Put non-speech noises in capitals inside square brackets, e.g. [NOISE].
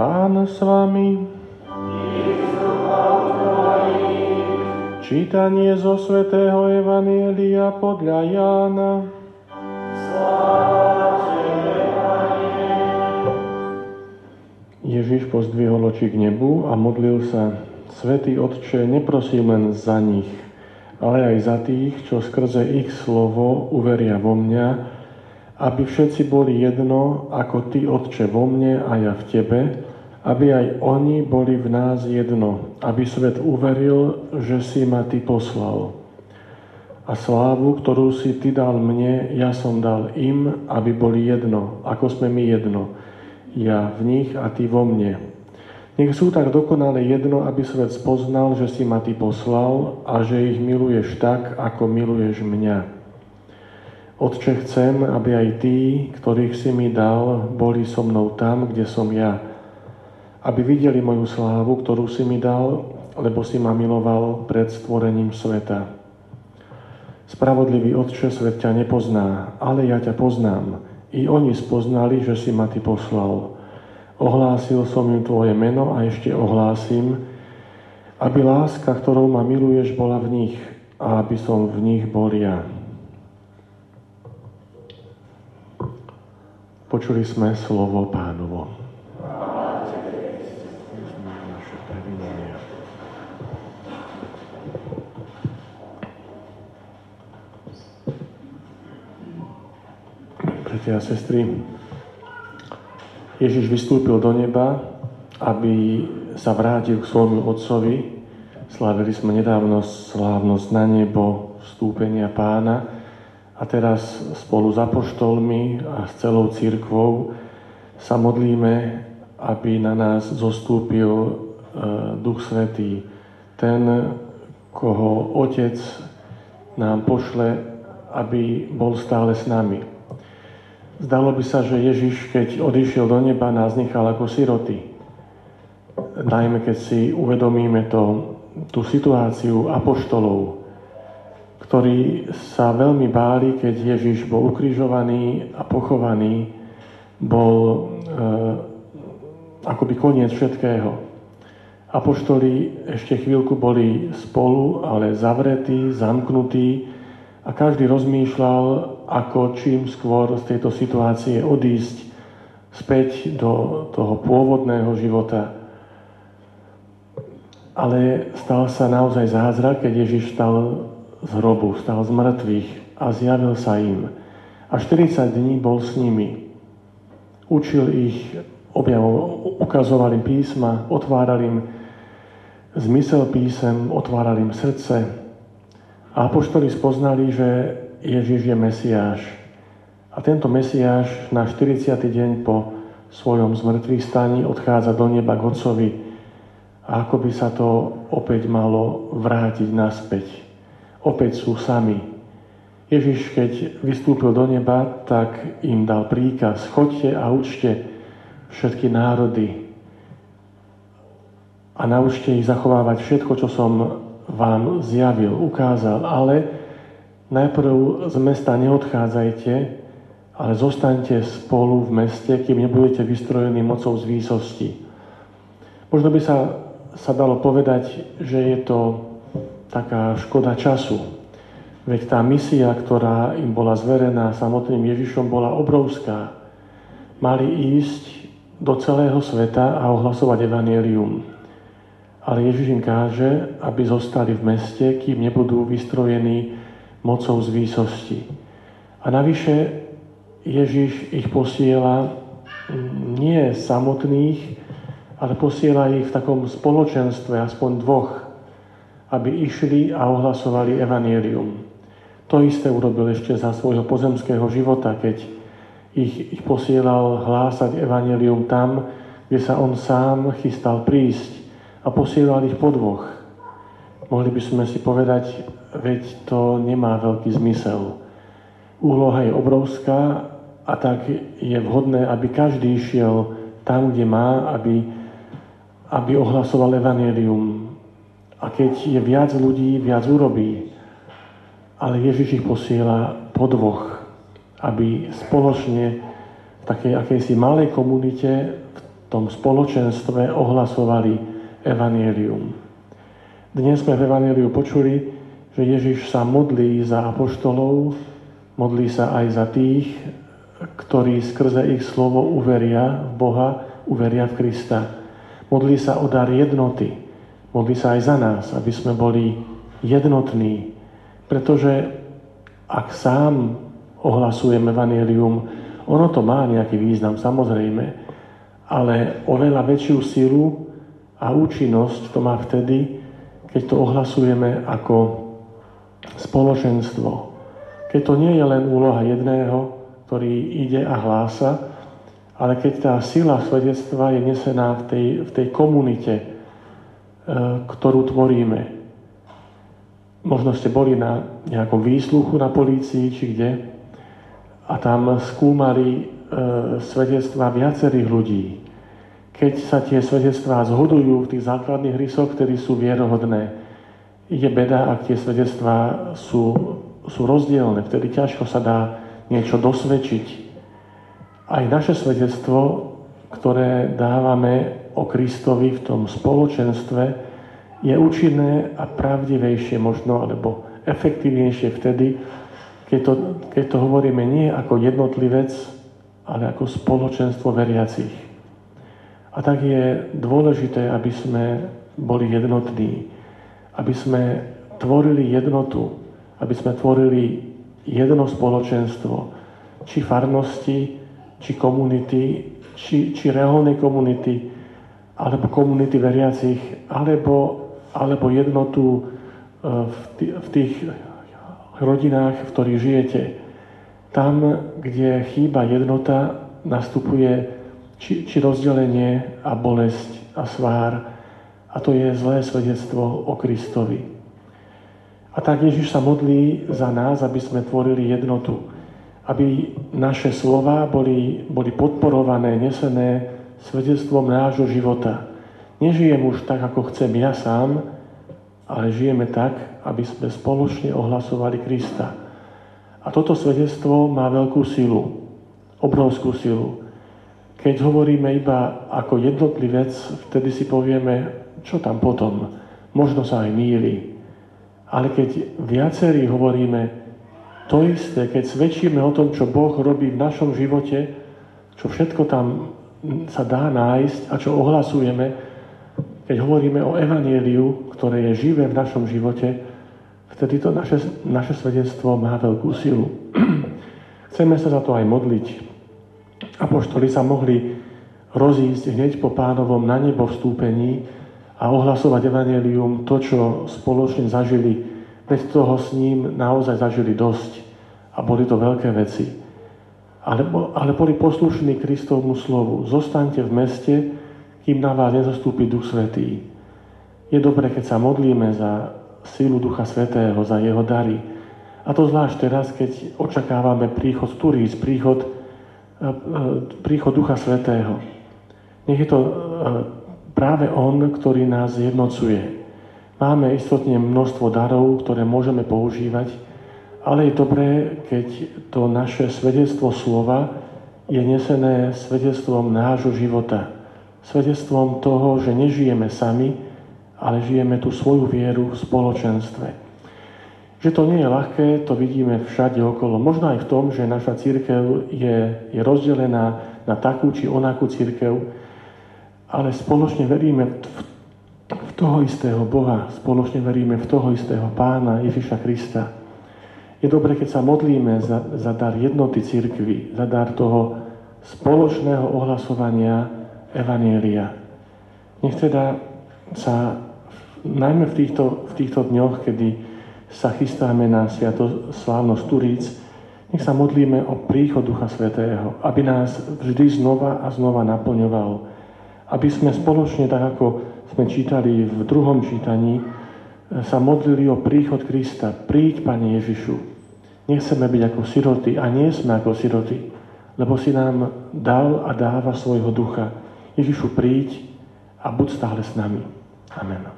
Pán s vami. Čítanie zo svätého Evanielia podľa Jána. Ježiš pozdvihol oči k nebu a modlil sa. Svetý Otče, neprosím len za nich, ale aj za tých, čo skrze ich slovo uveria vo mňa, aby všetci boli jedno, ako Ty, Otče, vo mne a ja v Tebe, aby aj oni boli v nás jedno, aby svet uveril, že si ma Ty poslal. A slávu, ktorú si Ty dal mne, ja som dal im, aby boli jedno, ako sme my jedno. Ja v nich a Ty vo mne, nech sú tak dokonale jedno, aby svet spoznal, že si ma Ty poslal a že ich miluješ tak, ako miluješ mňa. Otče, chcem, aby aj tí, ktorých si mi dal, boli so mnou tam, kde som ja. Aby videli moju slávu, ktorú si mi dal, lebo si ma miloval pred stvorením sveta. Spravodlivý Otče, svet ťa nepozná, ale ja ťa poznám. I oni spoznali, že si ma Ty poslal. Ohlásil som im Tvoje meno a ešte ohlásim, aby láska, ktorou ma miluješ, bola v nich a aby som v nich bol ja. Počuli sme slovo pánovo. Bratia a sestry, Ježiš vystúpil do neba, aby sa vrátil k svojmu otcovi. Slávili sme nedávno slávnosť na nebo vstúpenia pána a teraz spolu s apoštolmi a s celou církvou sa modlíme, aby na nás zostúpil e, Duch Svetý. Ten, koho Otec nám pošle, aby bol stále s nami. Zdalo by sa, že Ježiš, keď odišiel do neba, nás nechal ako siroty. Najmä keď si uvedomíme to, tú situáciu apoštolov, ktorí sa veľmi báli, keď Ježiš bol ukrižovaný a pochovaný, bol e, akoby koniec všetkého. Apoštoli ešte chvíľku boli spolu, ale zavretí, zamknutí a každý rozmýšľal, ako čím skôr z tejto situácie odísť späť do toho pôvodného života. Ale stal sa naozaj zázrak, keď Ježiš stal z hrobu, stal z mŕtvych a zjavil sa im. A 40 dní bol s nimi. Učil ich, objavol, ukazoval im písma, otváral im zmysel písem, otváral im srdce. A apoštoli spoznali, že Ježiš je Mesiáš. A tento Mesiáš na 40. deň po svojom zmrtvých staní odchádza do neba k Otcovi a ako by sa to opäť malo vrátiť naspäť. Opäť sú sami. Ježiš, keď vystúpil do neba, tak im dal príkaz, choďte a učte všetky národy a naučte ich zachovávať všetko, čo som vám zjavil, ukázal, ale Najprv z mesta neodchádzajte, ale zostaňte spolu v meste, kým nebudete vystrojení mocou z výsosti. Možno by sa, sa dalo povedať, že je to taká škoda času. Veď tá misia, ktorá im bola zverená samotným Ježišom, bola obrovská. Mali ísť do celého sveta a ohlasovať evanelium. Ale Ježiš im káže, aby zostali v meste, kým nebudú vystrojení mocou z výsosti. A navyše Ježiš ich posiela nie samotných, ale posiela ich v takom spoločenstve, aspoň dvoch, aby išli a ohlasovali evanielium. To isté urobil ešte za svojho pozemského života, keď ich, ich posielal hlásať evanielium tam, kde sa on sám chystal prísť a posielal ich po dvoch. Mohli by sme si povedať, veď to nemá veľký zmysel. Úloha je obrovská a tak je vhodné, aby každý šiel tam, kde má, aby, aby ohlasoval evanelium. A keď je viac ľudí, viac urobí. Ale Ježiš ich posiela po dvoch, aby spoločne v takej akejsi malej komunite, v tom spoločenstve ohlasovali evanielium. Dnes sme v evanieliu počuli, že Ježiš sa modlí za apoštolov, modlí sa aj za tých, ktorí skrze ich slovo uveria v Boha, uveria v Krista. Modlí sa o dar jednoty. Modlí sa aj za nás, aby sme boli jednotní. Pretože ak sám ohlasujem evanelium, ono to má nejaký význam, samozrejme, ale oveľa väčšiu silu a účinnosť to má vtedy, keď to ohlasujeme ako spoločenstvo. Keď to nie je len úloha jedného, ktorý ide a hlása, ale keď tá sila svedectva je nesená v tej, v tej komunite, e, ktorú tvoríme. Možno ste boli na nejakom výsluchu na polícii, či kde, a tam skúmali e, svedectva viacerých ľudí. Keď sa tie svedectvá zhodujú v tých základných rysoch, ktorí sú vierohodné, je beda, ak tie svedectvá sú, sú rozdielne. Vtedy ťažko sa dá niečo dosvedčiť. Aj naše svedectvo, ktoré dávame o Kristovi v tom spoločenstve, je účinné a pravdivejšie možno, alebo efektívnejšie vtedy, keď to, keď to hovoríme nie ako jednotlivec, ale ako spoločenstvo veriacich. A tak je dôležité, aby sme boli jednotní, aby sme tvorili jednotu, aby sme tvorili jedno spoločenstvo, či farnosti, či komunity, či, či reálnej komunity, alebo komunity veriacich, alebo, alebo jednotu e, v tých rodinách, v ktorých žijete. Tam, kde chýba jednota, nastupuje či, či rozdelenie a bolesť a svár. A to je zlé svedectvo o Kristovi. A tak Ježiš sa modlí za nás, aby sme tvorili jednotu. Aby naše slova boli, boli podporované, nesené svedectvom nášho života. Nežijem už tak, ako chcem ja sám, ale žijeme tak, aby sme spoločne ohlasovali Krista. A toto svedectvo má veľkú silu, obrovskú silu. Keď hovoríme iba ako jednotlivec, vtedy si povieme, čo tam potom, možno sa aj míli. Ale keď viacerí hovoríme to isté, keď svedčíme o tom, čo Boh robí v našom živote, čo všetko tam sa dá nájsť a čo ohlasujeme, keď hovoríme o evanieliu, ktoré je živé v našom živote, vtedy to naše, naše svedectvo má veľkú silu. [CLEARS THROAT] Chceme sa za to aj modliť. Apoštoli sa mohli rozísť hneď po pánovom na nebo vstúpení a ohlasovať evanelium to, čo spoločne zažili. Bez toho s ním naozaj zažili dosť. A boli to veľké veci. Ale, ale boli poslušní Kristovmu slovu. Zostaňte v meste, kým na vás nezastúpi Duch Svetý. Je dobré, keď sa modlíme za sílu Ducha Svetého, za jeho dary. A to zvlášť teraz, keď očakávame príchod Turíc, príchod, príchod Ducha Svetého. Nech je to e, práve On, ktorý nás jednocuje. Máme istotne množstvo darov, ktoré môžeme používať, ale je dobré, keď to naše svedectvo slova je nesené svedectvom nášho života svedectvom toho, že nežijeme sami, ale žijeme tú svoju vieru v spoločenstve. Že to nie je ľahké, to vidíme všade okolo. Možno aj v tom, že naša církev je, je rozdelená na takú či onakú církev, ale spoločne veríme v, v toho istého Boha, spoločne veríme v toho istého Pána Ježiša Krista. Je dobre, keď sa modlíme za, za dar jednoty církvy, za dar toho spoločného ohlasovania Evanielia. Nech teda sa, najmä v týchto, v týchto dňoch, kedy sa chystáme na sviato slávnosť Turíc, nech sa modlíme o príchod Ducha Svetého, aby nás vždy znova a znova naplňoval. Aby sme spoločne, tak ako sme čítali v druhom čítaní, sa modlili o príchod Krista. Príď, Pane Ježišu. Nechceme byť ako siroty a nie sme ako siroty, lebo si nám dal a dáva svojho ducha. Ježišu, príď a buď stále s nami. Amen.